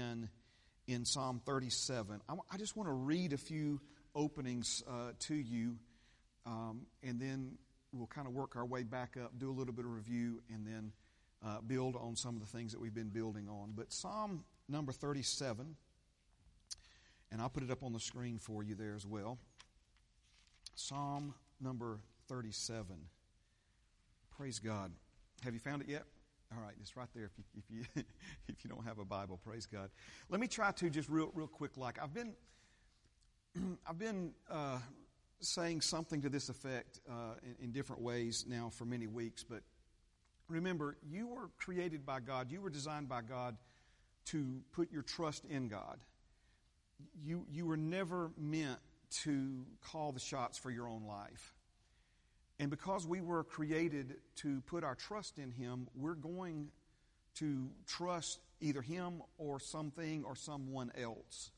in, in Psalm 37. I, I just want to read a few openings uh, to you, um, and then we'll kind of work our way back up, do a little bit of review, and then uh, build on some of the things that we've been building on. But Psalm number 37, and I'll put it up on the screen for you there as well. Psalm number 37. Praise God. Have you found it yet? All right, it's right there. If you if you if you don't have a Bible, praise God. Let me try to just real real quick. Like I've been I've been uh, saying something to this effect uh, in, in different ways now for many weeks. But remember, you were created by God. You were designed by God to put your trust in God. You you were never meant to call the shots for your own life. And because we were created to put our trust in Him, we're going to trust either Him or something or someone else.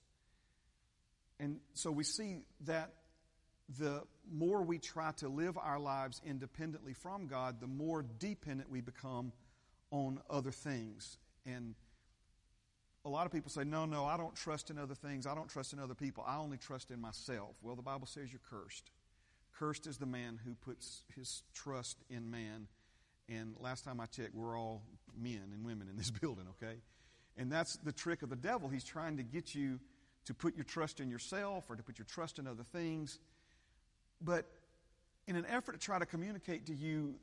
And so we see that the more we try to live our lives independently from God, the more dependent we become on other things. And a lot of people say, no, no, I don't trust in other things. I don't trust in other people. I only trust in myself. Well, the Bible says you're cursed. Cursed is the man who puts his trust in man. And last time I checked, we're all men and women in this building, okay? And that's the trick of the devil. He's trying to get you to put your trust in yourself or to put your trust in other things. But in an effort to try to communicate to you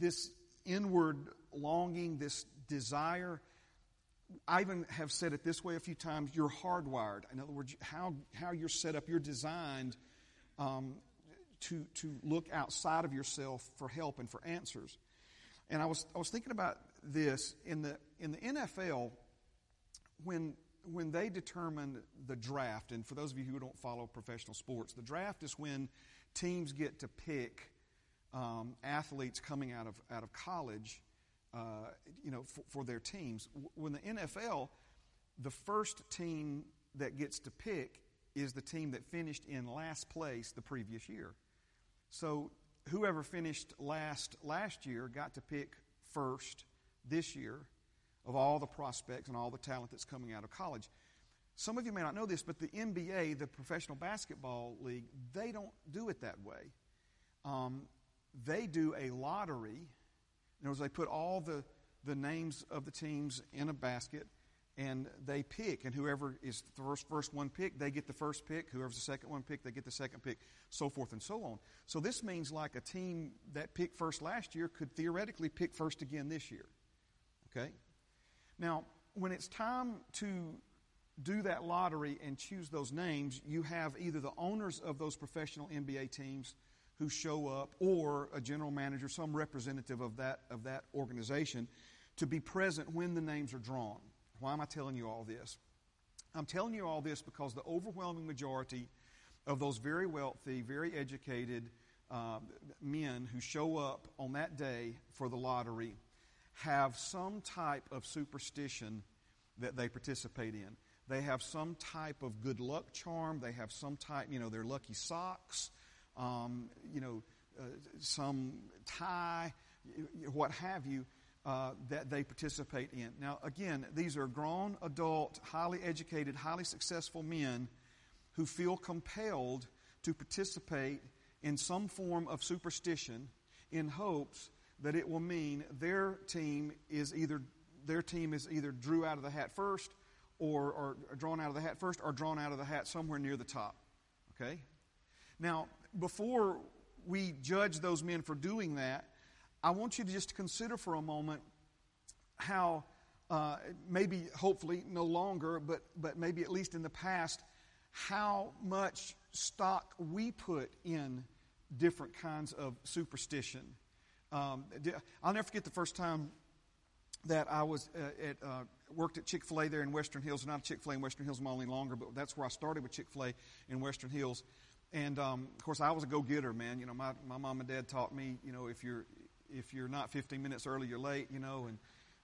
this inward longing, this desire, I even have said it this way a few times you're hardwired. In other words, how, how you're set up, you're designed um, to, to look outside of yourself for help and for answers. And I was, I was thinking about this in the, in the NFL, when, when they determine the draft, and for those of you who don't follow professional sports, the draft is when teams get to pick um, athletes coming out of, out of college, uh, you know, for, for their teams. When the NFL, the first team that gets to pick is the team that finished in last place the previous year. So whoever finished last last year got to pick first this year of all the prospects and all the talent that's coming out of college. Some of you may not know this, but the NBA, the Professional Basketball League, they don't do it that way. Um, they do a lottery. In other words, they put all the, the names of the teams in a basket, and they pick, and whoever is the first, first one picked, they get the first pick. Whoever's the second one picked, they get the second pick, so forth and so on. So this means like a team that picked first last year could theoretically pick first again this year. Okay? Now, when it's time to do that lottery and choose those names, you have either the owners of those professional NBA teams who show up or a general manager, some representative of that, of that organization, to be present when the names are drawn. Why am I telling you all this? I'm telling you all this because the overwhelming majority of those very wealthy, very educated uh, men who show up on that day for the lottery have some type of superstition that they participate in. They have some type of good luck charm. They have some type, you know, their lucky socks, um, you know, uh, some tie, what have you uh, that they participate in. Now, again, these are grown, adult, highly educated, highly successful men who feel compelled to participate in some form of superstition in hopes that it will mean their team is either their team is either drew out of the hat first or, or drawn out of the hat first or drawn out of the hat somewhere near the top. Okay? Now, before we judge those men for doing that, I want you to just consider for a moment how uh, maybe, hopefully, no longer, but, but maybe at least in the past, how much stock we put in different kinds of superstition. Um, I'll never forget the first time that I was uh, at, uh, worked at Chick fil A there in Western Hills. Not Chick fil A in Western Hills any longer, but that's where I started with Chick fil A in Western Hills. And um, of course, I was a go getter, man. You know, my, my mom and dad taught me, you know, if you're if you're not 15 minutes early, you're late, you know, and,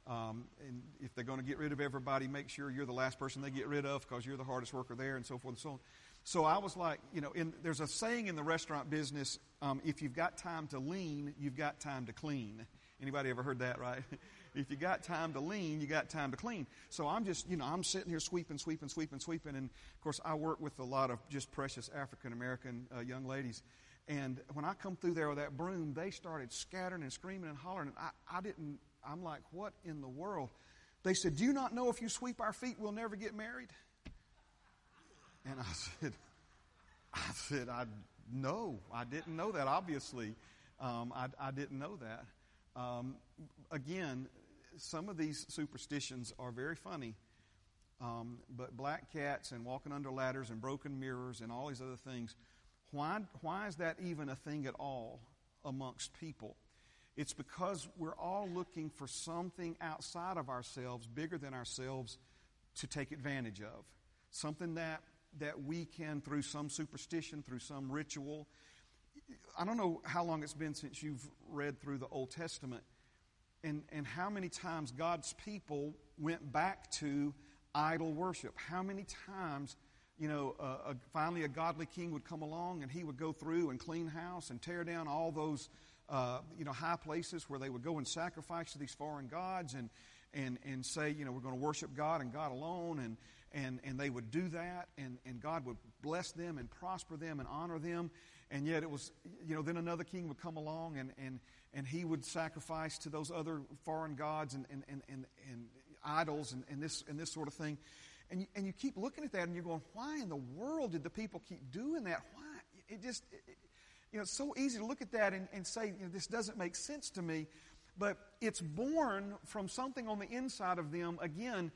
um, and if they're going to get rid of everybody, make sure you're the last person they get rid of because you're the hardest worker there and so forth and so on. So I was like, you know, in, there's a saying in the restaurant business, um, if you've got time to lean, you've got time to clean. Anybody ever heard that, right? if you got time to lean, you got time to clean. So I'm just, you know, I'm sitting here sweeping, sweeping, sweeping, sweeping. And of course, I work with a lot of just precious African American uh, young ladies. And when I come through there with that broom, they started scattering and screaming and hollering. And I, I didn't, I'm like, what in the world? They said, Do you not know if you sweep our feet, we'll never get married? And I said, I said, I no, I didn't know that, obviously. Um, I, I, didn't know that. Um, again, some of these superstitions are very funny, um, but black cats and walking under ladders and broken mirrors and all these other things, why, why is that even a thing at all amongst people? It's because we're all looking for something outside of ourselves, bigger than ourselves, to take advantage of. Something that, that we can, through some superstition, through some ritual. I don't know how long it's been since you've read through the Old Testament and, and how many times God's people went back to idol worship. How many times, you know, uh, finally a godly king would come along and he would go through and clean house and tear down all those uh, you know, high places where they would go and sacrifice to these foreign gods and, and, and say, you know, we're going to worship God and God alone. And, and, and they would do that, and, and God would bless them and prosper them and honor them. And yet it was, you know, then another king would come along and, and, and he would sacrifice to those other foreign gods and, and, and, and, and idols and, and, this, and this sort of thing. And you, and you keep looking at that and you're going, why in the world did the people keep doing that? Why? It just, it, you know, it's so easy to look at that and, and say, you know, this doesn't make sense to me. But it's born from something on the inside of them, again,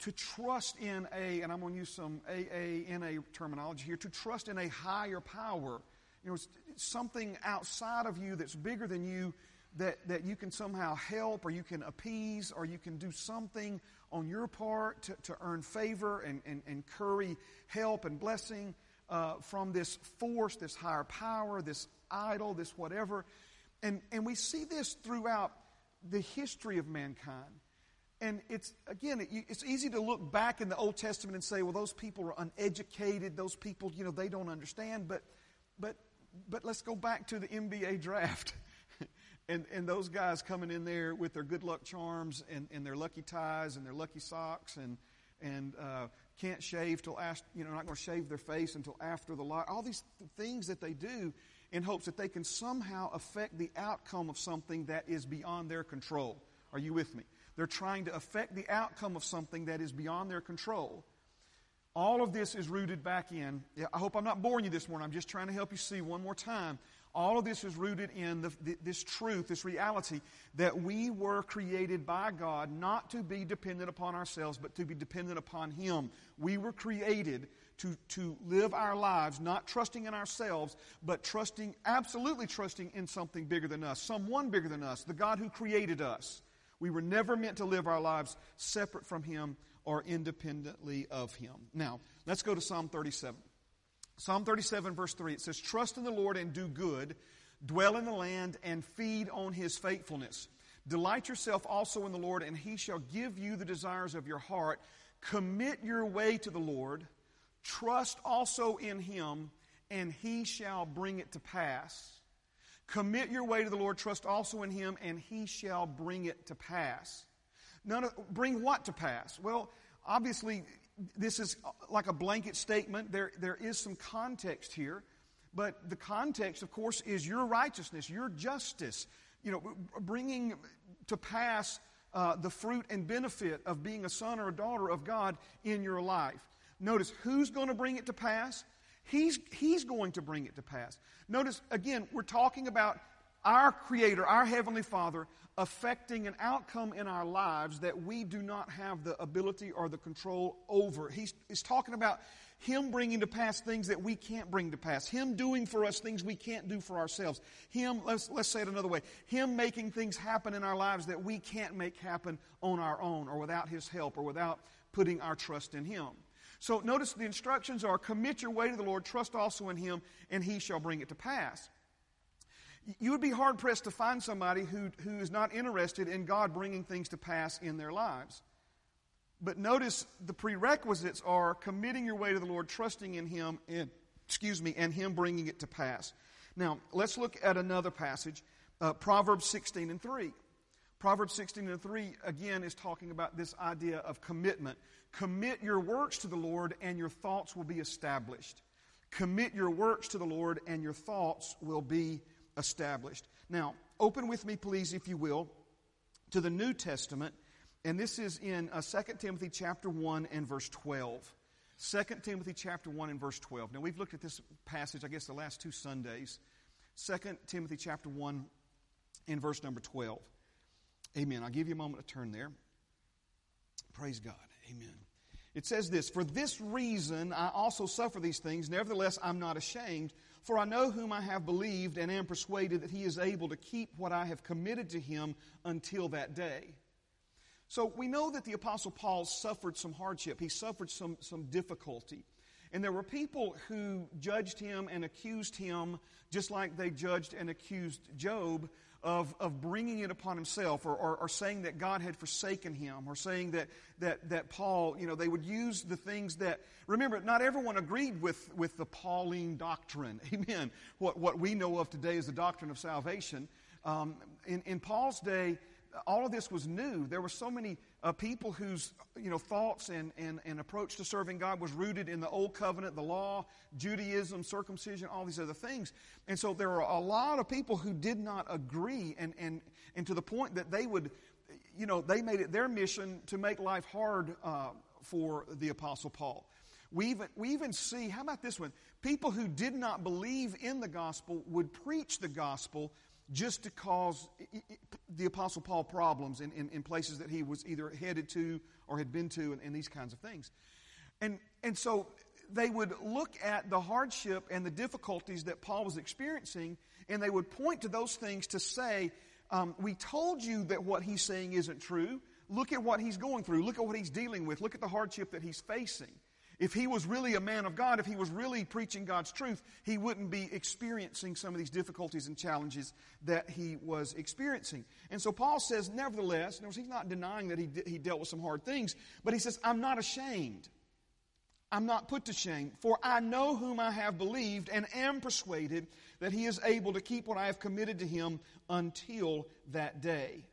to trust in a, and I'm going to use some AANA terminology here, to trust in a higher power. You know, something outside of you that's bigger than you that, that you can somehow help or you can appease or you can do something on your part to, to earn favor and, and, and curry help and blessing uh, from this force, this higher power, this idol, this whatever. And, and we see this throughout the history of mankind. And it's, again, it, it's easy to look back in the Old Testament and say, well, those people are uneducated. Those people, you know, they don't understand. But, but, but let's go back to the NBA draft. and, and those guys coming in there with their good luck charms and, and their lucky ties and their lucky socks and, and uh, can't shave till after, you know, not going to shave their face until after the lot. All these th- things that they do in hopes that they can somehow affect the outcome of something that is beyond their control. Are you with me? They're trying to affect the outcome of something that is beyond their control. All of this is rooted back in. I hope I'm not boring you this morning. I'm just trying to help you see one more time all of this is rooted in the, this truth, this reality that we were created by God not to be dependent upon ourselves, but to be dependent upon Him. We were created to, to live our lives not trusting in ourselves, but trusting, absolutely trusting in something bigger than us, someone bigger than us, the God who created us. We were never meant to live our lives separate from Him or independently of Him. Now, let's go to Psalm 37. Psalm 37, verse 3, it says, Trust in the Lord and do good, dwell in the land and feed on his faithfulness. Delight yourself also in the Lord, and he shall give you the desires of your heart. Commit your way to the Lord, trust also in him, and he shall bring it to pass. Commit your way to the Lord, trust also in him, and he shall bring it to pass. None of, bring what to pass? Well, obviously, this is like a blanket statement. There, there is some context here. But the context, of course, is your righteousness, your justice. You know, bringing to pass uh, the fruit and benefit of being a son or a daughter of God in your life. Notice who's going to bring it to pass? He's, he's going to bring it to pass. Notice, again, we're talking about our Creator, our Heavenly Father, affecting an outcome in our lives that we do not have the ability or the control over. He's, he's talking about Him bringing to pass things that we can't bring to pass. Him doing for us things we can't do for ourselves. Him, let's, let's say it another way, Him making things happen in our lives that we can't make happen on our own or without His help or without putting our trust in Him. So notice the instructions are commit your way to the Lord, trust also in Him, and He shall bring it to pass you would be hard pressed to find somebody who, who is not interested in God bringing things to pass in their lives. But notice the prerequisites are committing your way to the Lord, trusting in Him, and, excuse me, and Him bringing it to pass. Now, let's look at another passage, uh, Proverbs 16 and 3. Proverbs 16 and 3, again, is talking about this idea of commitment. Commit your works to the Lord, and your thoughts will be established. Commit your works to the Lord, and your thoughts will be established. Now, open with me, please, if you will, to the New Testament, and this is in uh, 2 Timothy chapter 1 and verse 12. 2 Timothy chapter 1 and verse 12. Now, we've looked at this passage, I guess, the last two Sundays. 2 Timothy chapter 1 and verse number 12. Amen. I'll give you a moment to turn there. Praise God. Amen. It says this For this reason I also suffer these things. Nevertheless, I'm not ashamed, for I know whom I have believed and am persuaded that he is able to keep what I have committed to him until that day. So we know that the Apostle Paul suffered some hardship, he suffered some, some difficulty. And there were people who judged him and accused him just like they judged and accused Job of, of bringing it upon himself or, or, or, saying that God had forsaken him or saying that, that, that Paul, you know, they would use the things that, remember, not everyone agreed with, with the Pauline doctrine. Amen. What, what we know of today is the doctrine of salvation. Um, in, in Paul's day, all of this was new. There were so many uh, people whose you know, thoughts and, and, and approach to serving God was rooted in the Old Covenant, the law, Judaism, circumcision, all these other things. And so there were a lot of people who did not agree, and, and, and to the point that they would, you know, they made it their mission to make life hard uh, for the Apostle Paul. We even, we even see, how about this one? People who did not believe in the gospel would preach the gospel just to cause the Apostle Paul problems in, in, in, places that he was either headed to or had been to, and, and, these kinds of things. And, and so they would look at the hardship and the difficulties that Paul was experiencing, and they would point to those things to say, um, We told you that what he's saying isn't true. Look at what he's going through. Look at what he's dealing with. Look at the hardship that he's facing. If he was really a man of God, if he was really preaching God's truth, he wouldn't be experiencing some of these difficulties and challenges that he was experiencing. And so Paul says, nevertheless, he's not denying that he, he dealt with some hard things, but he says, I'm not ashamed. I'm not put to shame, for I know whom I have believed and am persuaded that he is able to keep what I have committed to him until that day.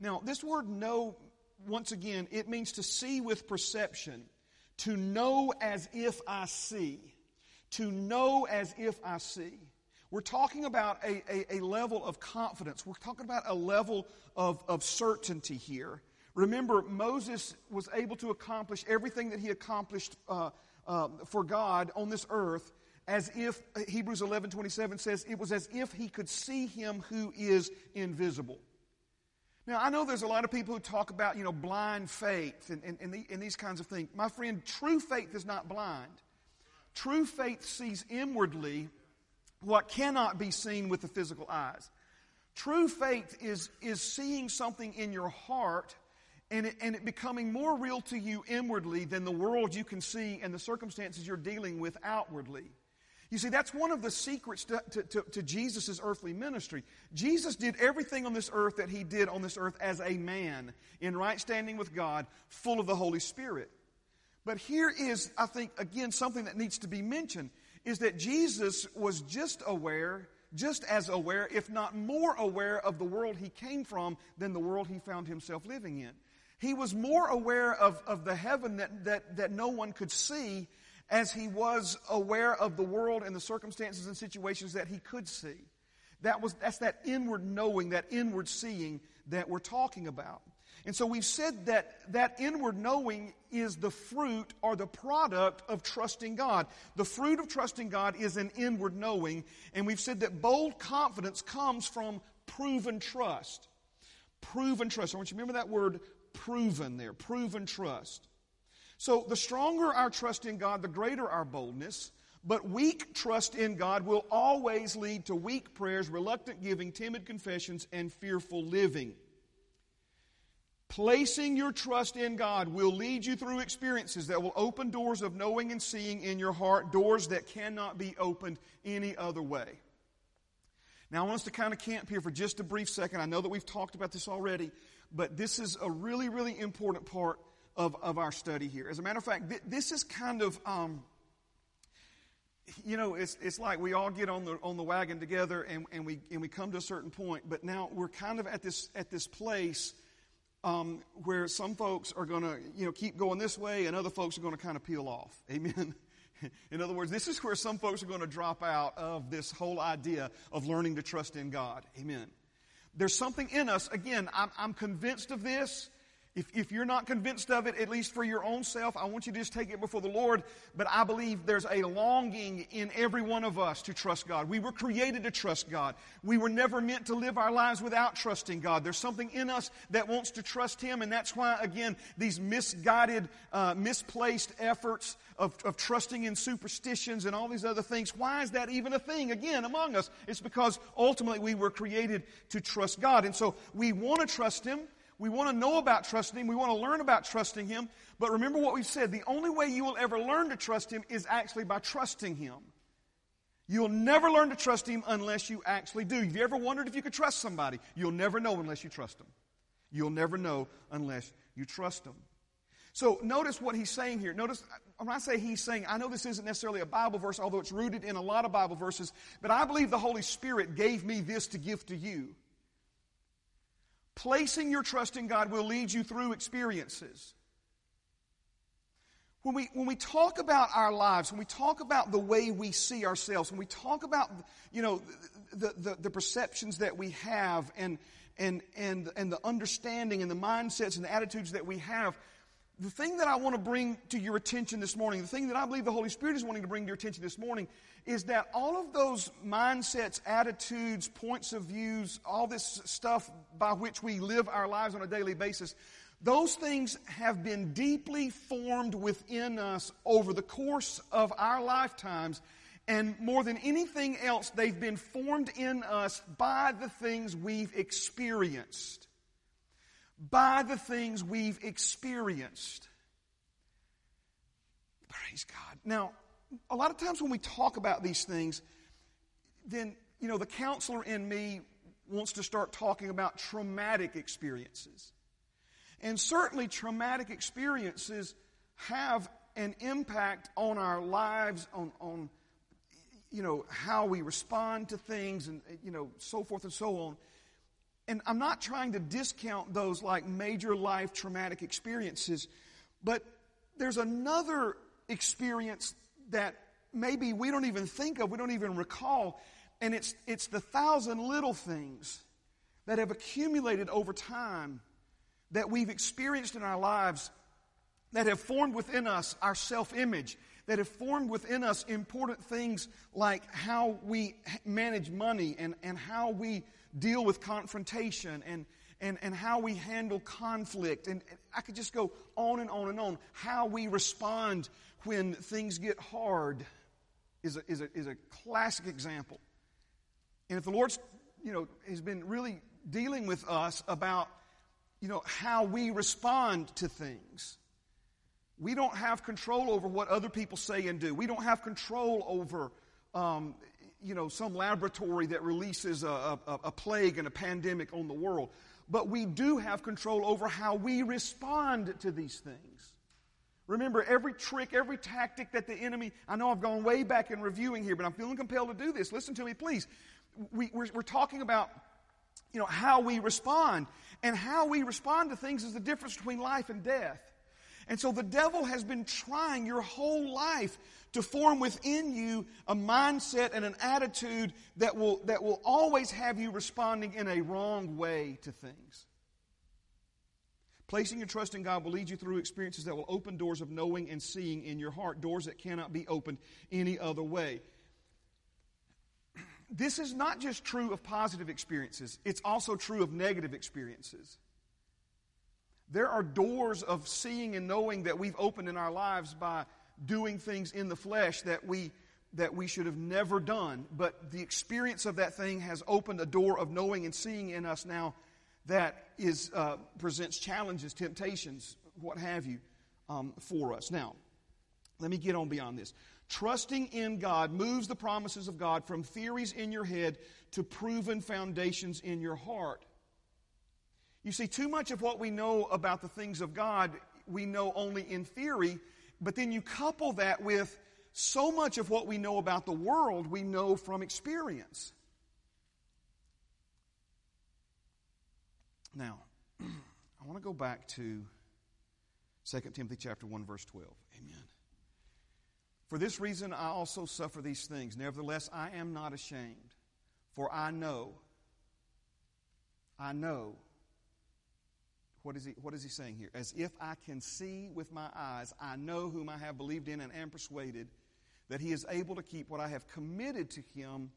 Now, this word know, once again, it means to see with perception to know as if I see. To know as if I see. We're talking about a, a, a, level of confidence. We're talking about a level of, of certainty here. Remember, Moses was able to accomplish everything that he accomplished uh, uh, for God on this earth as if, Hebrews 11 27 says, it was as if he could see him who is invisible. Now, I know there's a lot of people who talk about, you know, blind faith and, and, and, the, and these kinds of things. My friend, true faith is not blind. True faith sees inwardly what cannot be seen with the physical eyes. True faith is, is seeing something in your heart and it, and it becoming more real to you inwardly than the world you can see and the circumstances you're dealing with outwardly. You see, that's one of the secrets to, to, to, to Jesus' earthly ministry. Jesus did everything on this earth that he did on this earth as a man, in right standing with God, full of the Holy Spirit. But here is, I think, again, something that needs to be mentioned is that Jesus was just aware, just as aware, if not more aware of the world he came from than the world he found himself living in. He was more aware of, of the heaven that, that, that no one could see as he was aware of the world and the circumstances and situations that he could see. That was, that's that inward knowing, that inward seeing that we're talking about. And so we've said that that inward knowing is the fruit or the product of trusting God. The fruit of trusting God is an inward knowing. And we've said that bold confidence comes from proven trust. Proven trust. I want you to remember that word proven there. Proven trust. So the stronger our trust in God, the greater our boldness. But weak trust in God will always lead to weak prayers, reluctant giving, timid confessions, and fearful living. Placing your trust in God will lead you through experiences that will open doors of knowing and seeing in your heart, doors that cannot be opened any other way. Now, I want us to kind of camp here for just a brief second. I know that we've talked about this already, but this is a really, really important part of, of our study here. As a matter of fact, th- this is kind of, um, you know, it's, it's like we all get on the, on the wagon together and, and, we, and we come to a certain point, but now we're kind of at this, at this place um, where some folks are going to, you know, keep going this way and other folks are going to kind of peel off. Amen. In other words, this is where some folks are going to drop out of this whole idea of learning to trust in God. Amen. There's something in us, again, I'm, I'm convinced of this. If, if you're not convinced of it, at least for your own self, I want you to just take it before the Lord. But I believe there's a longing in every one of us to trust God. We were created to trust God. We were never meant to live our lives without trusting God. There's something in us that wants to trust Him, and that's why, again, these misguided, uh, misplaced efforts of, of trusting in superstitions and all these other things, why is that even a thing, again, among us? It's because ultimately we were created to trust God. And so we want to trust Him. We want to know about trusting Him. We want to learn about trusting Him. But remember what we've said the only way you will ever learn to trust Him is actually by trusting Him. You'll never learn to trust Him unless you actually do. Have you ever wondered if you could trust somebody? You'll never know unless you trust them. You'll never know unless you trust them. So notice what he's saying here. Notice when I say he's saying, I know this isn't necessarily a Bible verse, although it's rooted in a lot of Bible verses, but I believe the Holy Spirit gave me this to give to you. Placing your trust in God will lead you through experiences. When we, when we talk about our lives, when we talk about the way we see ourselves, when we talk about, you know, the, the, the perceptions that we have and, and, and, and the understanding and the mindsets and the attitudes that we have, the thing that I want to bring to your attention this morning, the thing that I believe the Holy Spirit is wanting to bring to your attention this morning, is that all of those mindsets, attitudes, points of views, all this stuff by which we live our lives on a daily basis, those things have been deeply formed within us over the course of our lifetimes. And more than anything else, they've been formed in us by the things we've experienced. By the things we've experienced. Praise God. Now, a lot of times when we talk about these things, then, you know, the counselor in me wants to start talking about traumatic experiences. And certainly, traumatic experiences have an impact on our lives, on, on you know, how we respond to things, and, you know, so forth and so on. And I'm not trying to discount those like major life traumatic experiences, but there's another experience that maybe we don't even think of, we don't even recall. And it's, it's the thousand little things that have accumulated over time that we've experienced in our lives that have formed within us our self image, that have formed within us important things like how we manage money and, and how we deal with confrontation and, and, and how we handle conflict. And, and I could just go on and on and on. How we respond when things get hard is a, is a, is a classic example. And if the Lord's, you know, has been really dealing with us about, you know, how we respond to things, we don't have control over what other people say and do. We don't have control over, um, you know, some laboratory that releases a, a, a plague and a pandemic on the world. But we do have control over how we respond to these things. Remember, every trick, every tactic that the enemy, I know I've gone way back in reviewing here, but I'm feeling compelled to do this. Listen to me, please. We, we're, we're talking about, you know, how we respond. And how we respond to things is the difference between life and death. And so the devil has been trying your whole life to form within you a mindset and an attitude that will, that will always have you responding in a wrong way to things. Placing your trust in God will lead you through experiences that will open doors of knowing and seeing in your heart, doors that cannot be opened any other way. This is not just true of positive experiences, it's also true of negative experiences. There are doors of seeing and knowing that we've opened in our lives by doing things in the flesh that we that we should have never done, but the experience of that thing has opened a door of knowing and seeing in us now that is, uh, presents challenges, temptations, what have you, um, for us. Now, let me get on beyond this. Trusting in God moves the promises of God from theories in your head to proven foundations in your heart. You see, too much of what we know about the things of God, we know only in theory, but then you couple that with so much of what we know about the world we know from experience. Now, I want to go back to 2 Timothy chapter 1 verse 12. Amen. For this reason I also suffer these things. Nevertheless, I am not ashamed, for I know I know what is, he, what is he saying here? As if I can see with my eyes, I know whom I have believed in and am persuaded that he is able to keep what I have committed to him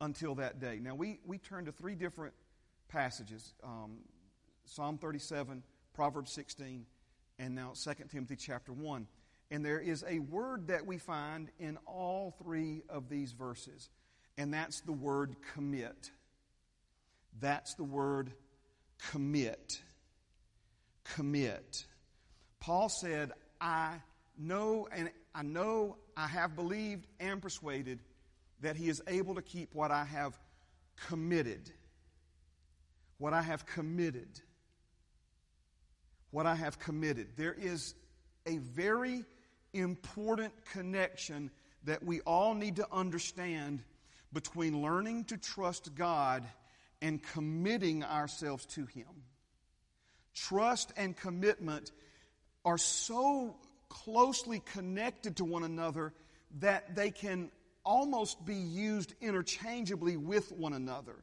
until that day. Now, we, we turn to three different passages um, Psalm 37, Proverbs 16, and now 2 Timothy chapter 1. And there is a word that we find in all three of these verses, and that's the word commit. That's the word commit. Commit. Paul said, I know and I know I have believed and persuaded that he is able to keep what I have committed. What I have committed. What I have committed. There is a very important connection that we all need to understand between learning to trust God and committing ourselves to Him. Trust and commitment are so closely connected to one another that they can almost be used interchangeably with one another.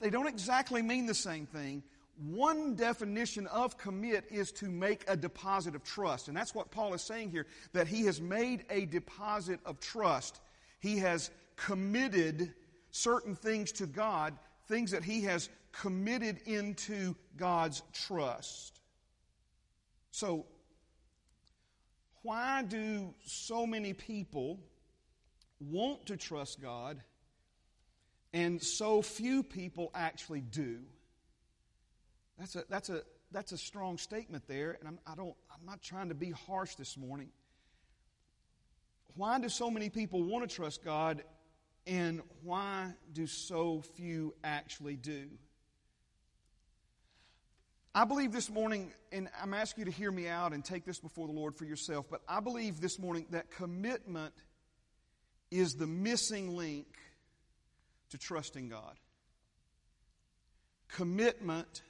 They don't exactly mean the same thing. One definition of commit is to make a deposit of trust. And that's what Paul is saying here that he has made a deposit of trust. He has committed certain things to God things that he has committed into God's trust. So, why do so many people want to trust God and so few people actually do? That's a, that's a, that's a strong statement there, and I'm, I don't, I'm not trying to be harsh this morning. Why do so many people want to trust God and why do so few actually do? I believe this morning, and I'm asking you to hear me out and take this before the Lord for yourself, but I believe this morning that commitment is the missing link to trusting God. Commitment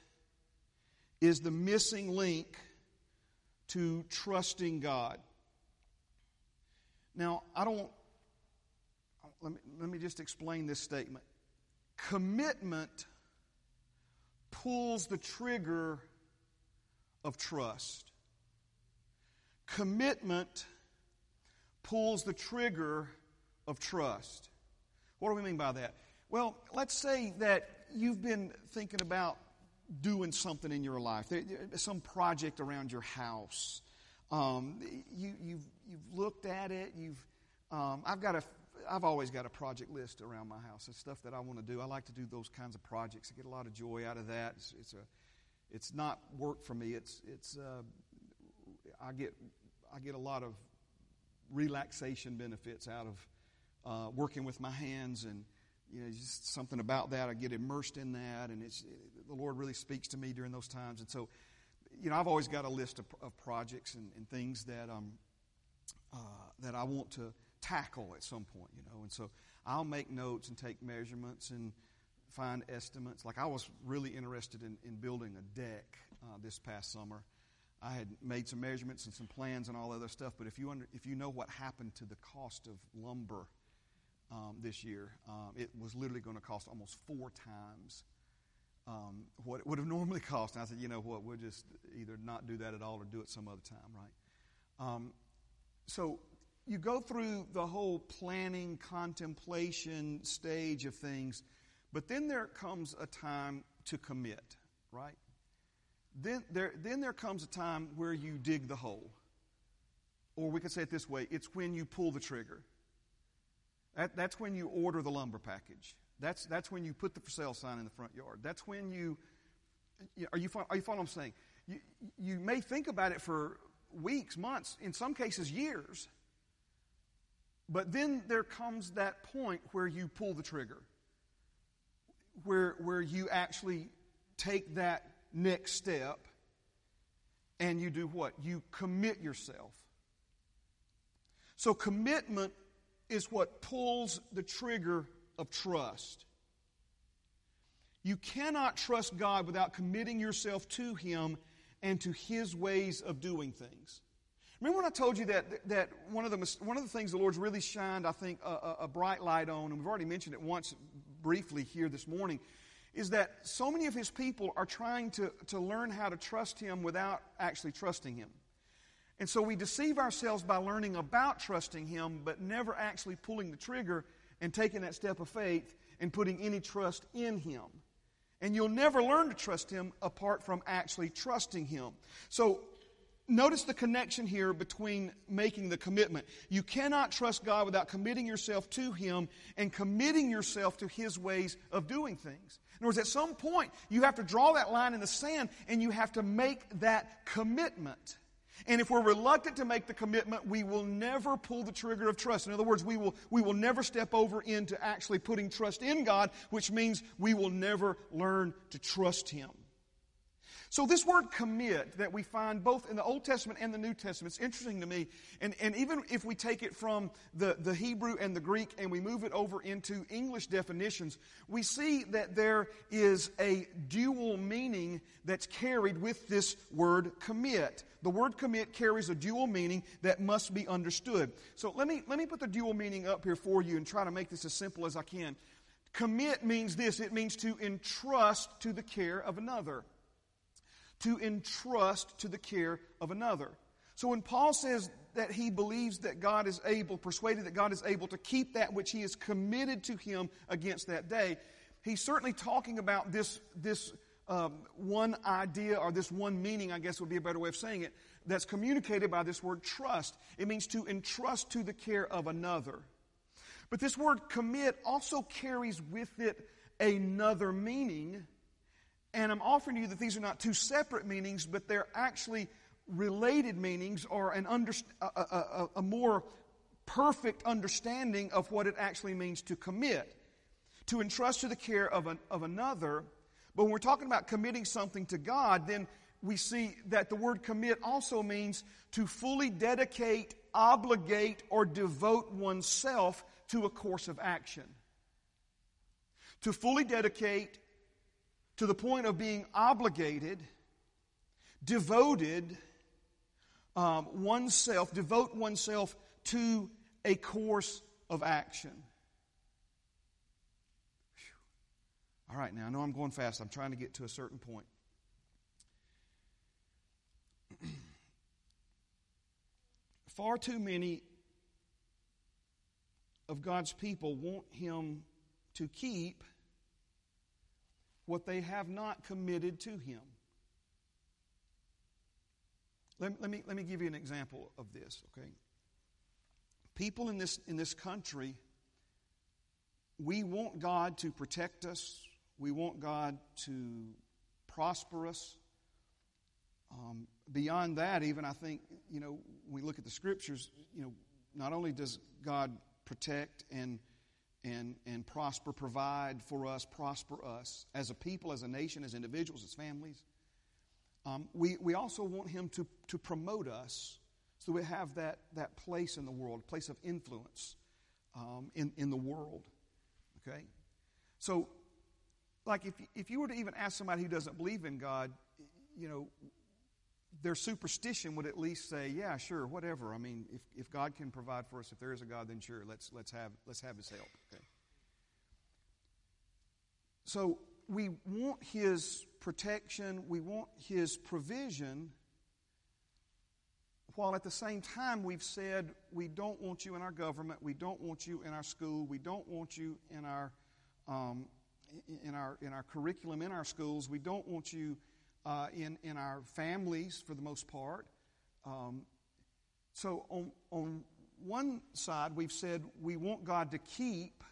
is the missing link to trusting God. Now, I don't let me, let me just explain this statement. Commitment pulls the trigger of trust. Commitment pulls the trigger of trust. What do we mean by that? Well, let's say that you've been thinking about doing something in your life, some project around your house. Um, you, have you've, you've looked at it. You've um, I've got a I've always got a project list around my house. It's stuff that I want to do. I like to do those kinds of projects. I get a lot of joy out of that. It's, it's a, it's not work for me. It's, it's, uh, I get, I get a lot of relaxation benefits out of uh, working with my hands and you know just something about that. I get immersed in that, and it's it, the Lord really speaks to me during those times. And so, you know, I've always got a list of, of projects and, and things that um uh, that I want to tackle at some point, you know. And so I'll make notes and take measurements and find estimates. Like I was really interested in, in building a deck uh, this past summer. I had made some measurements and some plans and all other stuff. But if you under, if you know what happened to the cost of lumber um, this year, um, it was literally going to cost almost four times um, what it would have normally cost. And I said, you know what, we'll just either not do that at all or do it some other time, right? Um, so you go through the whole planning, contemplation stage of things, but then there comes a time to commit, right? Then there, then there comes a time where you dig the hole. Or we could say it this way it's when you pull the trigger. That, that's when you order the lumber package. That's, that's when you put the for sale sign in the front yard. That's when you. Are you, are you following what I'm saying? You, you may think about it for weeks, months, in some cases, years. But then there comes that point where you pull the trigger, where, where you actually take that next step and you do what? You commit yourself. So, commitment is what pulls the trigger of trust. You cannot trust God without committing yourself to Him and to His ways of doing things. Remember when I told you that, that one, of the, one of the things the Lord's really shined, I think, a, a bright light on, and we've already mentioned it once briefly here this morning, is that so many of His people are trying to, to learn how to trust Him without actually trusting Him. And so we deceive ourselves by learning about trusting Him, but never actually pulling the trigger and taking that step of faith and putting any trust in Him. And you'll never learn to trust Him apart from actually trusting Him. So Notice the connection here between making the commitment. You cannot trust God without committing yourself to Him and committing yourself to His ways of doing things. In other words, at some point, you have to draw that line in the sand and you have to make that commitment. And if we're reluctant to make the commitment, we will never pull the trigger of trust. In other words, we will, we will never step over into actually putting trust in God, which means we will never learn to trust Him. So, this word commit that we find both in the Old Testament and the New Testament, it's interesting to me. And, and even if we take it from the, the Hebrew and the Greek and we move it over into English definitions, we see that there is a dual meaning that's carried with this word commit. The word commit carries a dual meaning that must be understood. So, let me, let me put the dual meaning up here for you and try to make this as simple as I can. Commit means this it means to entrust to the care of another to entrust to the care of another. So when Paul says that he believes that God is able, persuaded that God is able to keep that which he has committed to him against that day, he's certainly talking about this, this um, one idea or this one meaning, I guess would be a better way of saying it, that's communicated by this word trust. It means to entrust to the care of another. But this word commit also carries with it another meaning and I'm offering you that these are not two separate meanings, but they're actually related meanings or an under, a, a, a more perfect understanding of what it actually means to commit. To entrust to the care of, an, of another. But when we're talking about committing something to God, then we see that the word commit also means to fully dedicate, obligate, or devote oneself to a course of action. To fully dedicate, to the point of being obligated, devoted um, oneself, devote oneself to a course of action. Whew. All right, now I know I'm going fast. I'm trying to get to a certain point. Far too many of God's people want Him to keep what they have not committed to Him. Let, let, me, let me give you an example of this, okay? People in this, in this country, we want God to protect us, we want God to prosper us. Um, beyond that, even I think, you know, we look at the scriptures, you know, not only does God protect and and, and prosper, provide for us, prosper us as a people, as a nation, as individuals, as families. Um, we, we also want Him to, to promote us so we have that, that place in the world, place of influence um, in, in the world. Okay? So, like, if, if you were to even ask somebody who doesn't believe in God, you know, their superstition would at least say, yeah, sure, whatever. I mean, if, if God can provide for us, if there is a God, then sure, let's, let's, have, let's have his help. Okay. So we want his protection, we want his provision, while at the same time we've said we don't want you in our government, we don't want you in our school, we don't want you in our, um, in our, in our curriculum in our schools, we don't want you uh, in, in our families for the most part. Um, so, on, on one side, we've said we want God to keep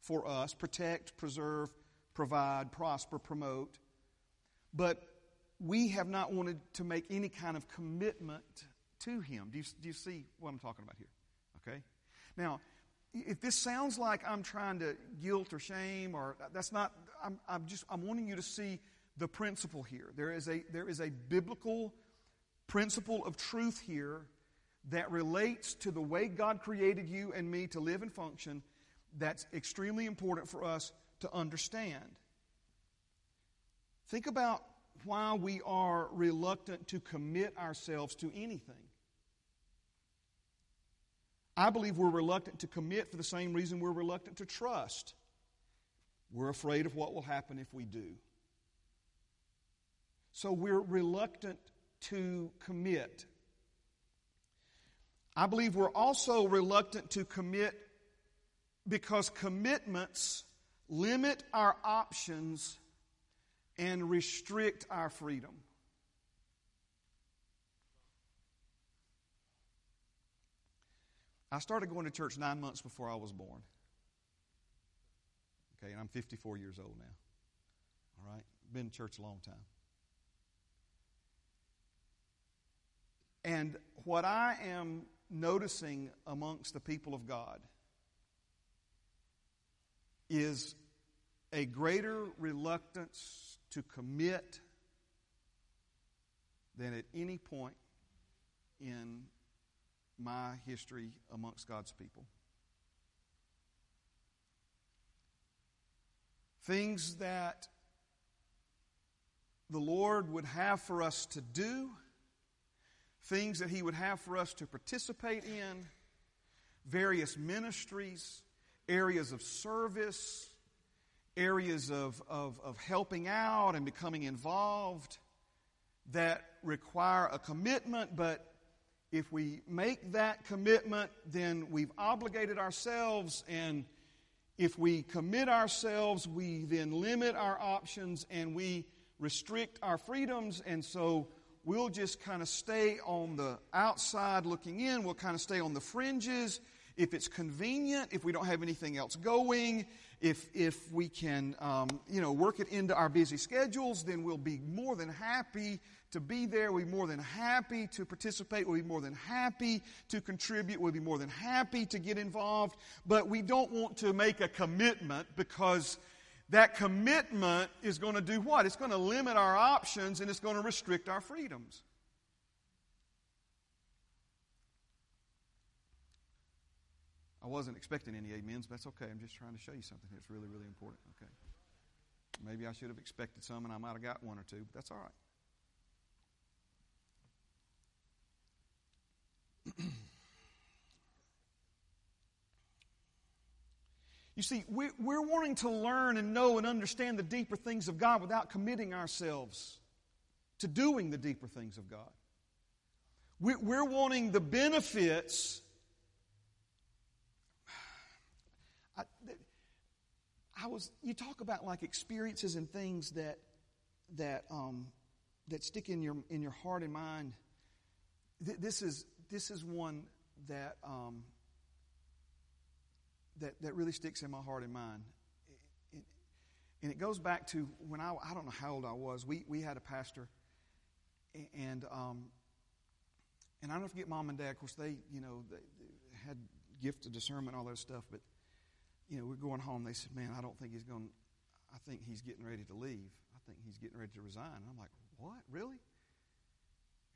for us, protect, preserve, provide, prosper, promote. But we have not wanted to make any kind of commitment to Him. Do you, do you see what I'm talking about here? Okay? Now, if this sounds like I'm trying to guilt or shame, or that's not, I'm, I'm just, I'm wanting you to see the principle here. There is a, there is a biblical principle of truth here that relates to the way God created you and me to live and function that's extremely important for us to understand. Think about why we are reluctant to commit ourselves to anything. I believe we're reluctant to commit for the same reason we're reluctant to trust. We're afraid of what will happen if we do. So we're reluctant to commit. I believe we're also reluctant to commit because commitments limit our options and restrict our freedom. I started going to church nine months before I was born. Okay, and I'm 54 years old now. All right? Been in church a long time. And what I am noticing amongst the people of God is a greater reluctance to commit than at any point in my history amongst God's people. Things that the Lord would have for us to do, things that He would have for us to participate in, various ministries, areas of service, areas of, of, of helping out and becoming involved that require a commitment, but if we make that commitment, then we've obligated ourselves, and if we commit ourselves, we then limit our options and we restrict our freedoms, and so we'll just kind of stay on the outside looking in, we'll kind of stay on the fringes. If it's convenient, if we don't have anything else going, if, if we can, um, you know, work it into our busy schedules, then we'll be more than happy to be there. We'll be more than happy to participate. We'll be more than happy to contribute. We'll be more than happy to get involved. But we don't want to make a commitment because that commitment is going to do what? It's going to limit our options and it's going to restrict our freedoms. I wasn't expecting any amens, but that's okay. I'm just trying to show you something that's really, really important. Okay. Maybe I should have expected some and I might have got one or two, but that's all right. you see, we're, wanting to learn and know and understand the deeper things of God without committing ourselves to doing the deeper things of God. We're wanting the benefits I, I was. You talk about like experiences and things that that um, that stick in your in your heart and mind. This is this is one that um, that that really sticks in my heart and mind. And it goes back to when I I don't know how old I was. We we had a pastor, and um, and I don't forget mom and dad. Of course, they you know they, they had gift of discernment, all that stuff, but you know, we're going home. They said, man, I don't think he's going, I think he's getting ready to leave. I think he's getting ready to resign. And I'm like, what? Really?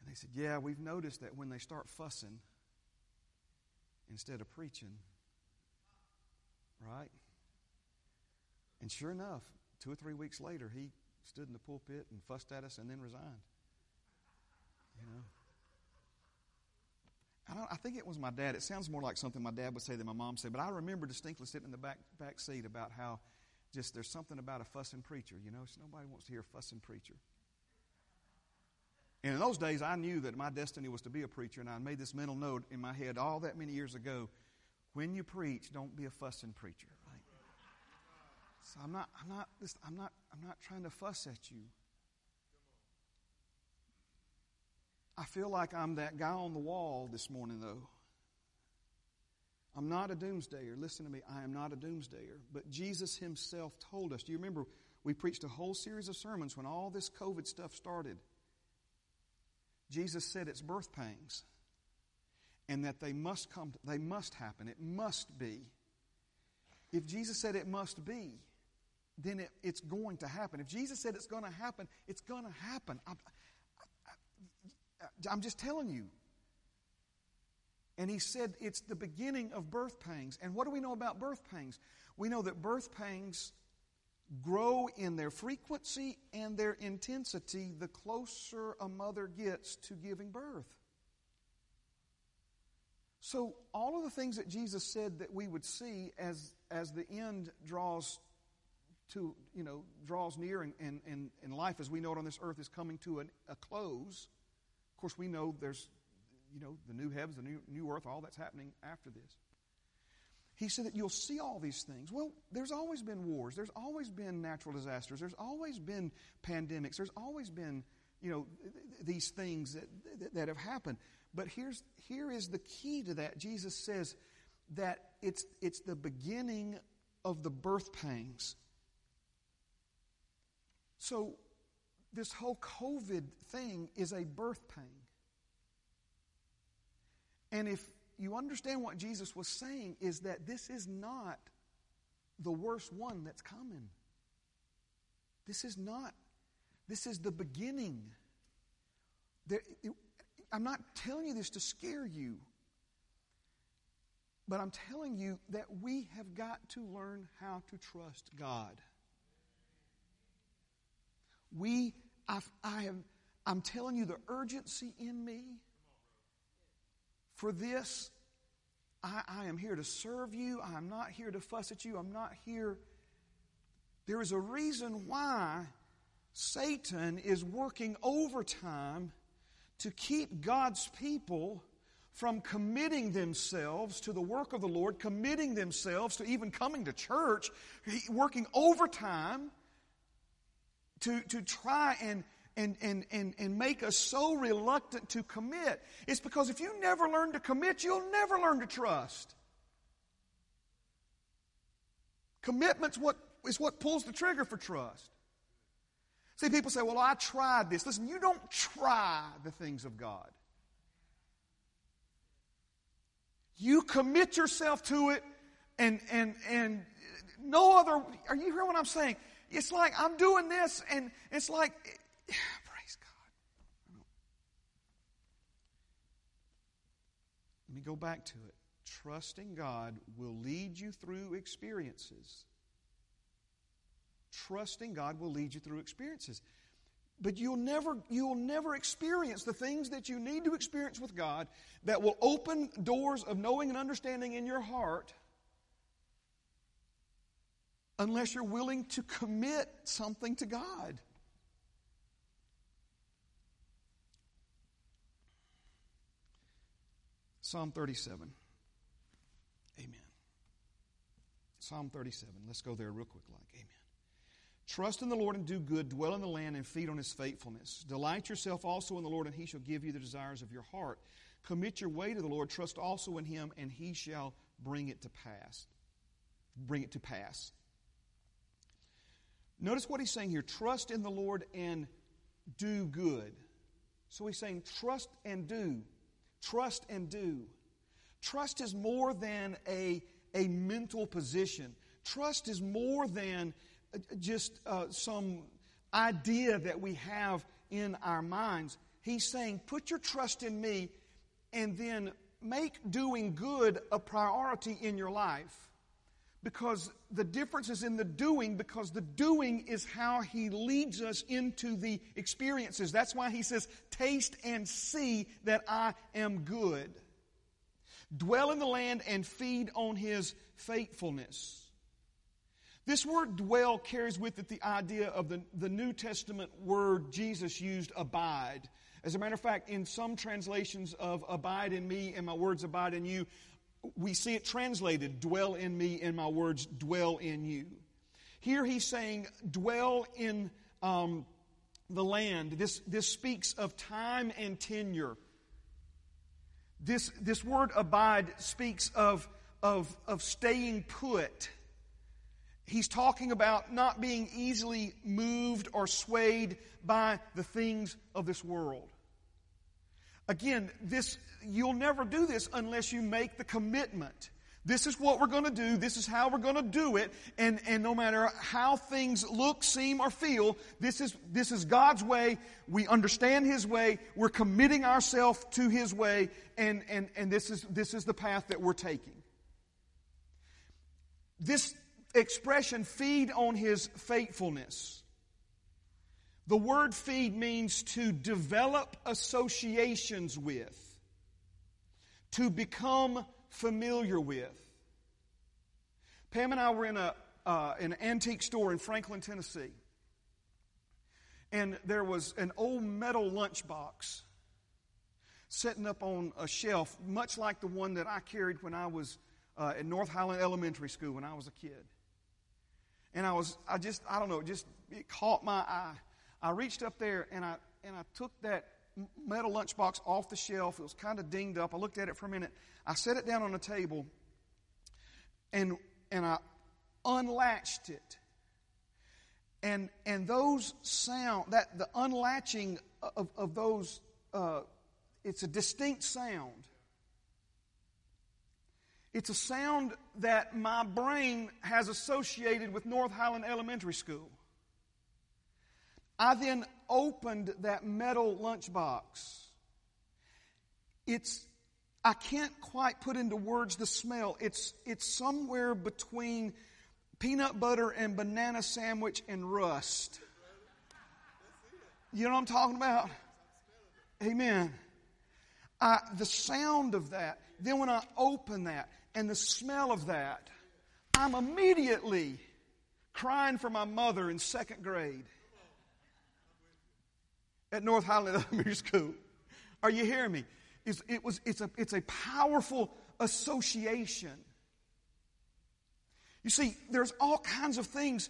And they said, yeah, we've noticed that when they start fussing instead of preaching, right? And sure enough, two or three weeks later, he stood in the pulpit and fussed at us and then resigned. You know? I, I, think it was my dad. It sounds more like something my dad would say than my mom said, but I remember distinctly sitting in the back, back seat about how just there's something about a fussing preacher. You know, nobody wants to hear a fussing preacher. And in those days, I knew that my destiny was to be a preacher, and I made this mental note in my head all that many years ago. When you preach, don't be a fussing preacher. Right? So I'm not, I'm not, I'm not, I'm not trying to fuss at you. I feel like I'm that guy on the wall this morning, though. I'm not a doomsdayer. Listen to me. I am not a doomsdayer. But Jesus himself told us. Do you remember we preached a whole series of sermons when all this COVID stuff started? Jesus said it's birth pangs and that they must come, they must happen. It must be. If Jesus said it must be, then it, it's going to happen. If Jesus said it's going to happen, it's going to happen. I, I'm just telling you. And he said it's the beginning of birth pangs. And what do we know about birth pangs? We know that birth pangs grow in their frequency and their intensity the closer a mother gets to giving birth. So, all of the things that Jesus said that we would see as, as the end draws to, you know, draws near and, and, and, and life as we know it on this earth is coming to an, a close. Of course, we know there's, you know, the new heavens, the new, new earth, all that's happening after this. He said that you'll see all these things. Well, there's always been wars. There's always been natural disasters. There's always been pandemics. There's always been, you know, these things that, that, that have happened. But here's, here is the key to that. Jesus says that it's, it's the beginning of the birth pangs. So, this whole COVID thing is a birth pain. And if you understand what Jesus was saying, is that this is not the worst one that's coming. This is not, this is the beginning. There, it, I'm not telling you this to scare you, but I'm telling you that we have got to learn how to trust God. We, I've, I am, I'm telling you the urgency in me for this. I, I am here to serve you. I'm not here to fuss at you. I'm not here. There is a reason why Satan is working overtime to keep God's people from committing themselves to the work of the Lord, committing themselves to even coming to church, working overtime to, to try and, and, and, and, and make us so reluctant to commit. It's because if you never learn to commit, you'll never learn to trust. Commitment's what is what pulls the trigger for trust. See, people say, well, I tried this. Listen, you don't try the things of God. You commit yourself to it, and, and, and no other. Are you hearing what I'm saying? It's like I'm doing this, and it's like, praise God. Let me go back to it. Trusting God will lead you through experiences trusting God will lead you through experiences. But you'll never, you'll never experience the things that you need to experience with God that will open doors of knowing and understanding in your heart unless you're willing to commit something to God. Psalm 37. Amen. Psalm 37. Let's go there real quick like. Amen. Trust in the Lord and do good. Dwell in the land and feed on his faithfulness. Delight yourself also in the Lord, and he shall give you the desires of your heart. Commit your way to the Lord. Trust also in him, and he shall bring it to pass. Bring it to pass. Notice what he's saying here trust in the Lord and do good. So he's saying trust and do. Trust and do. Trust is more than a, a mental position, trust is more than just uh, some idea that we have in our minds. He's saying, put your trust in me and then make doing good a priority in your life. Because the difference is in the doing, because the doing is how he leads us into the experiences. That's why he says, Taste and see that I am good. Dwell in the land and feed on his faithfulness. This word dwell carries with it the idea of the, the New Testament word Jesus used, abide. As a matter of fact, in some translations of abide in me and my words abide in you, we see it translated, dwell in me and my words dwell in you. Here he's saying, dwell in um, the land. This, this speaks of time and tenure. This, this word abide speaks of, of, of staying put he's talking about not being easily moved or swayed by the things of this world. Again, this you'll never do this unless you make the commitment. This is what we're going to do. This is how we're going to do it. And, and no matter how things look, seem, or feel, this is, this is God's way. We understand His way. We're committing ourselves to His way. And, and, and this, is, this is the path that we're taking. This expression, feed on His faithfulness. The word feed means to develop associations with, to become familiar with. Pam and I were in a, uh, an antique store in Franklin, Tennessee. And there was an old metal lunchbox sitting up on a shelf, much like the one that I carried when I was uh, at North Highland Elementary School when I was a kid. And I was, I just, I don't know, it just it caught my eye. I reached up there and I and I took that metal lunchbox off the shelf. It was kind of dinged up. I looked at it for a minute. I set it down on the table and, and I unlatched it. And, and those sound, that the unlatching of, of those, uh, it's a distinct sound. It's a sound that my brain has associated with North Highland Elementary School. I then opened that metal lunchbox. It's, I can't quite put into words the smell. It's, it's somewhere between peanut butter and banana sandwich and rust. You know what I'm talking about? Amen. I, the sound of that, then when I open that and the smell of that, I'm immediately crying for my mother in second grade at North Highland Elementary School. Are you hearing me? It's, it was, it's, a, it's a powerful association. You see, there's all kinds of things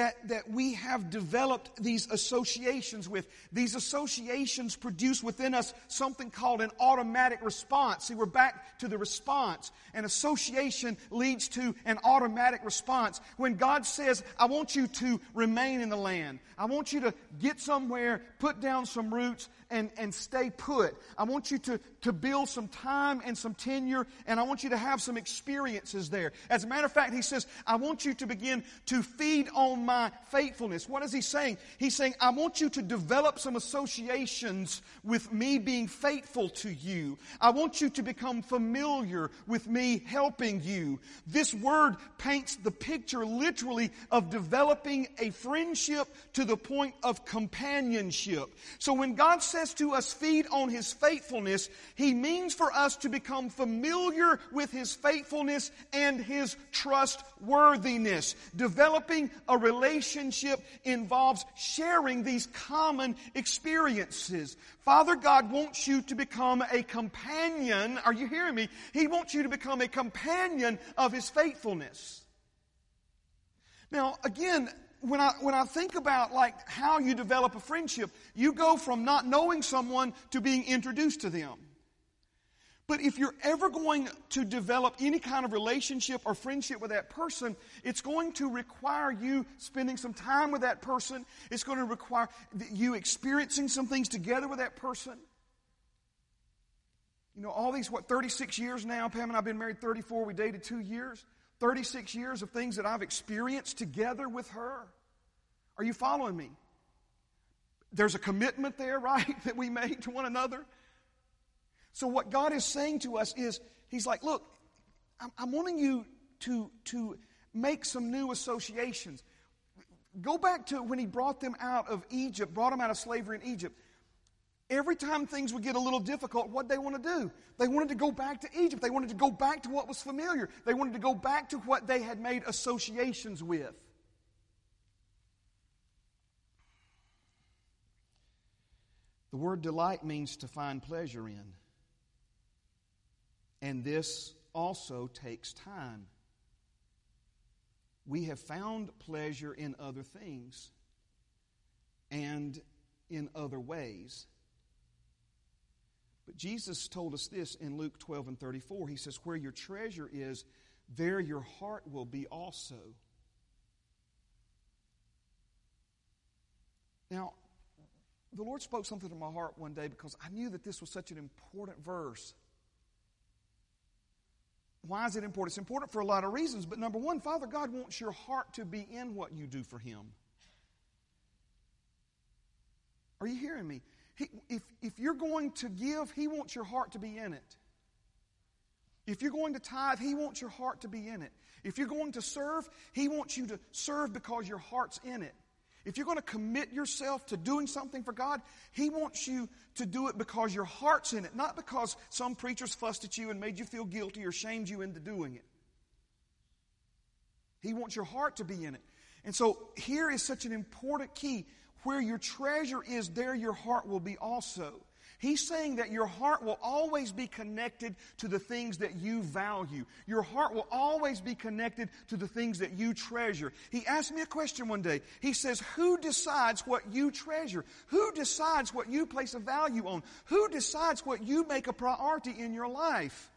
that, that we have developed these associations with. These associations produce within us something called an automatic response. See, we're back to the response. An association leads to an automatic response. When God says, I want you to remain in the land, I want you to get somewhere, put down some roots, and, and stay put. I want you to, to build some time and some tenure, and I want you to have some experiences there. As a matter of fact, he says, I want you to begin to feed on my faithfulness. What is he saying? He's saying, I want you to develop some associations with me being faithful to you. I want you to become familiar with me helping you. This word paints the picture literally of developing a friendship to the point of companionship. So when God says, says to us, feed on His faithfulness, He means for us to become familiar with His faithfulness and His trustworthiness. Developing a relationship involves sharing these common experiences. Father God wants you to become a companion. Are you hearing me? He wants you to become a companion of His faithfulness. Now, again, when I, when I think about like how you develop a friendship, you go from not knowing someone to being introduced to them. But if you're ever going to develop any kind of relationship or friendship with that person, it's going to require you spending some time with that person. It's going to require you experiencing some things together with that person. You know, all these, what, 36 years now, Pam and I have been married 34, we dated two years. 36 years of things that I've experienced together with her. Are you following me? There's a commitment there, right, that we make to one another. So, what God is saying to us is, He's like, look, I'm, I'm wanting you to, to make some new associations. Go back to when He brought them out of Egypt, brought them out of slavery in Egypt. Every time things would get a little difficult, what they want to do? They wanted to go back to Egypt. They wanted to go back to what was familiar. They wanted to go back to what they had made associations with. The word delight means to find pleasure in. And this also takes time. We have found pleasure in other things and in other ways. But Jesus told us this in Luke 12 and 34. He says, Where your treasure is, there your heart will be also. Now, the Lord spoke something to my heart one day because I knew that this was such an important verse. Why is it important? It's important for a lot of reasons, but number one, Father God wants your heart to be in what you do for Him. Are you hearing me? He, if, if you're going to give, He wants your heart to be in it. If you're going to tithe, He wants your heart to be in it. If you're going to serve, He wants you to serve because your heart's in it. If you're going to commit yourself to doing something for God, He wants you to do it because your heart's in it, not because some preachers fussed at you and made you feel guilty or shamed you into doing it. He wants your heart to be in it. And so here is such an important key. Where your treasure is, there your heart will be also. He's saying that your heart will always be connected to the things that you value. Your heart will always be connected to the things that you treasure. He asked me a question one day. He says, Who decides what you treasure? Who decides what you place a value on? Who decides what you make a priority in your life?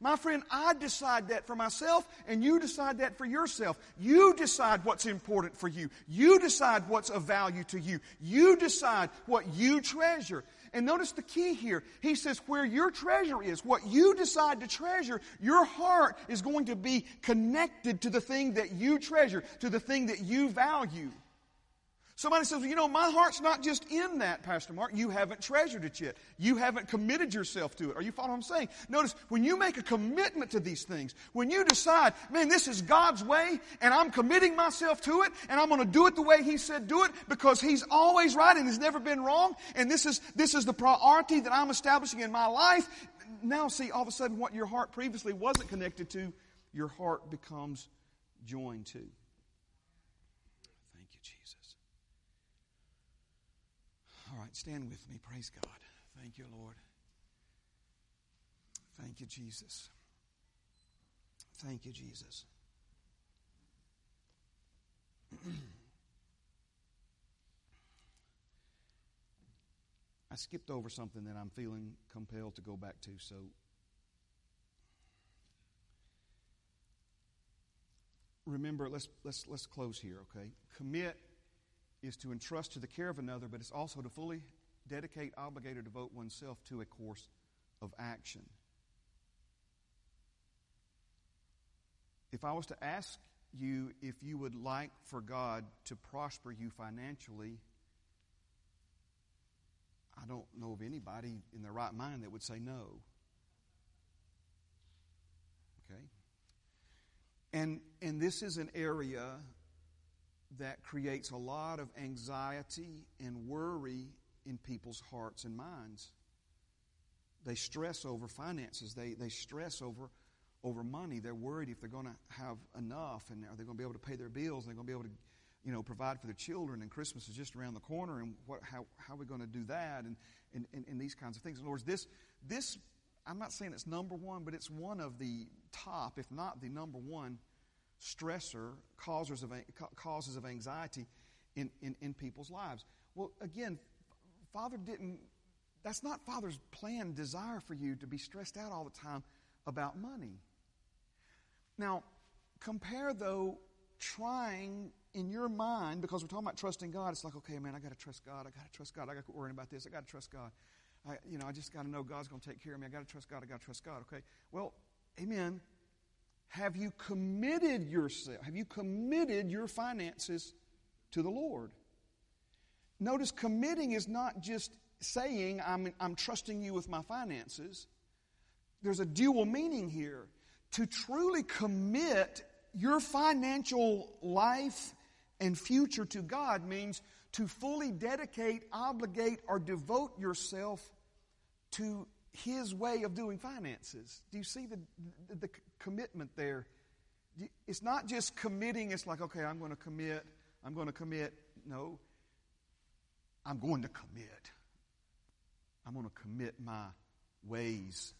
My friend, I decide that for myself, and you decide that for yourself. You decide what's important for you. You decide what's of value to you. You decide what you treasure. And notice the key here. He says, where your treasure is, what you decide to treasure, your heart is going to be connected to the thing that you treasure, to the thing that you value. Somebody says, well, you know, my heart's not just in that, Pastor Mark. You haven't treasured it yet. You haven't committed yourself to it. Are you following what I'm saying? Notice, when you make a commitment to these things, when you decide, man, this is God's way, and I'm committing myself to it, and I'm going to do it the way He said do it, because He's always right and He's never been wrong, and this is, this is the priority that I'm establishing in my life. Now, see, all of a sudden, what your heart previously wasn't connected to, your heart becomes joined to. All right, stand with me. Praise God. Thank you, Lord. Thank you, Jesus. Thank you, Jesus. I skipped over something that I'm feeling compelled to go back to, so remember let's let's let's close here, okay? Commit is to entrust to the care of another, but it's also to fully dedicate, obligate, or devote oneself to a course of action. If I was to ask you if you would like for God to prosper you financially, I don't know of anybody in their right mind that would say no. Okay? And, and this is an area that creates a lot of anxiety and worry in people's hearts and minds. They stress over finances. They, they stress over, over money. They're worried if they're going to have enough and are they going to be able to pay their bills and they're going to be able to you know, provide for their children and Christmas is just around the corner and what, how, how are we going to do that and, and, and, and these kinds of things. In other words, this, this, I'm not saying it's number one, but it's one of the top, if not the number one stressor, causes of, causes of anxiety in, in, in people's lives. Well, again, Father didn't, that's not Father's plan, desire for you to be stressed out all the time about money. Now, compare though trying in your mind, because we're talking about trusting God, it's like, okay, man, I got to trust God. I got to trust God. I got to worrying about this. I got to trust God. I, you know, I just got to know God's going to take care of me. I got to trust God. I got to trust God. Okay. Well, amen. Have you committed yourself? Have you committed your finances to the Lord? Notice committing is not just saying, I'm, I'm trusting you with my finances. There's a dual meaning here. To truly commit your financial life and future to God means to fully dedicate, obligate, or devote yourself to His way of doing finances. Do you see the, the, the commitment there. It's not just committing, it's like, okay, I'm going to commit, I'm going to commit. No, I'm going to commit. I'm going to commit my ways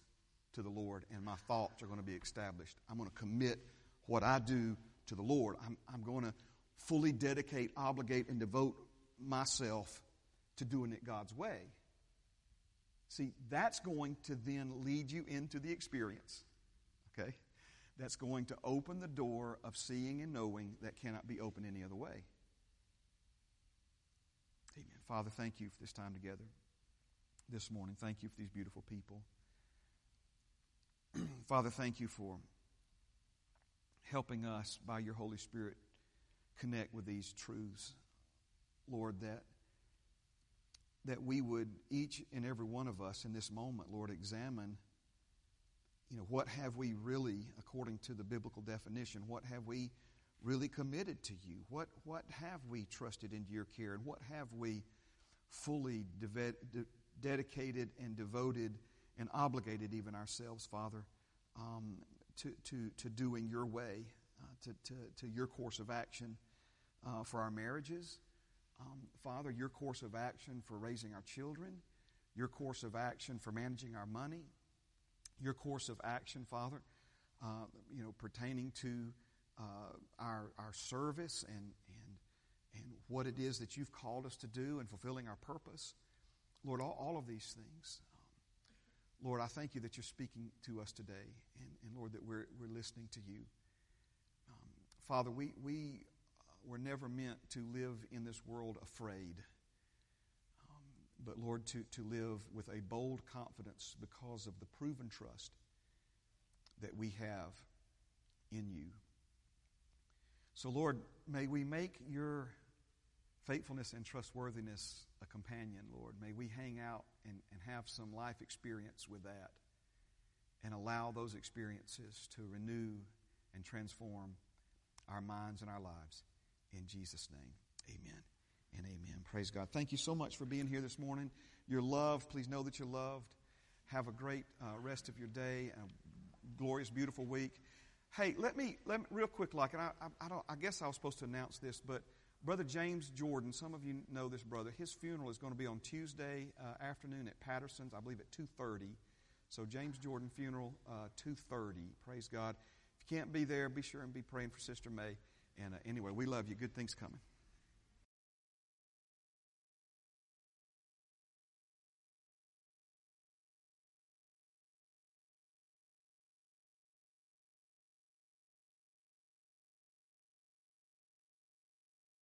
to the Lord, and my thoughts are going to be established. I'm going to commit what I do to the Lord. I'm, I'm going to fully dedicate, obligate, and devote myself to doing it God's way. See, that's going to then lead you into the experience. Okay? that's going to open the door of seeing and knowing that cannot be opened any other way. Amen. Father, thank you for this time together this morning. Thank you for these beautiful people. Father, thank you for helping us by your Holy Spirit connect with these truths. Lord, that, that we would, each and every one of us in this moment, Lord, examine, you know, what have we really, according to the biblical definition, what have we really committed to you? What, what have we trusted into your care? And what have we fully de- de- dedicated and devoted and obligated even ourselves, Father, um, to, to, to doing your way, uh, to, to, to your course of action uh, for our marriages? Um, Father, your course of action for raising our children, your course of action for managing our money, your course of action, Father, uh, you know, pertaining to uh, our, our service and, and, and what it is that you've called us to do and fulfilling our purpose. Lord, all, all of these things. Um, Lord, I thank you that you're speaking to us today, and, and Lord, that we're, we're listening to you. Um, Father, we, we were never meant to live in this world afraid, um, but Lord, to, to live with a bold confidence because of the proven trust that we have in you. So, Lord, may we make your faithfulness and trustworthiness a companion, Lord. May we hang out and, and have some life experience with that and allow those experiences to renew and transform our minds and our lives. In Jesus' name, amen and amen. Praise God. Thank you so much for being here this morning. You're loved. Please know that you're loved. Have a great uh, rest of your day, a glorious, beautiful week. Hey, let me, let me real quick, like, and I, I, I, don't, I guess I was supposed to announce this, but Brother James Jordan, some of you know this brother. His funeral is going to be on Tuesday uh, afternoon at Patterson's, I believe at 2.30. So James Jordan funeral, uh, 2.30. Praise God. If you can't be there, be sure and be praying for Sister May. And uh, anyway, we love you. Good things coming.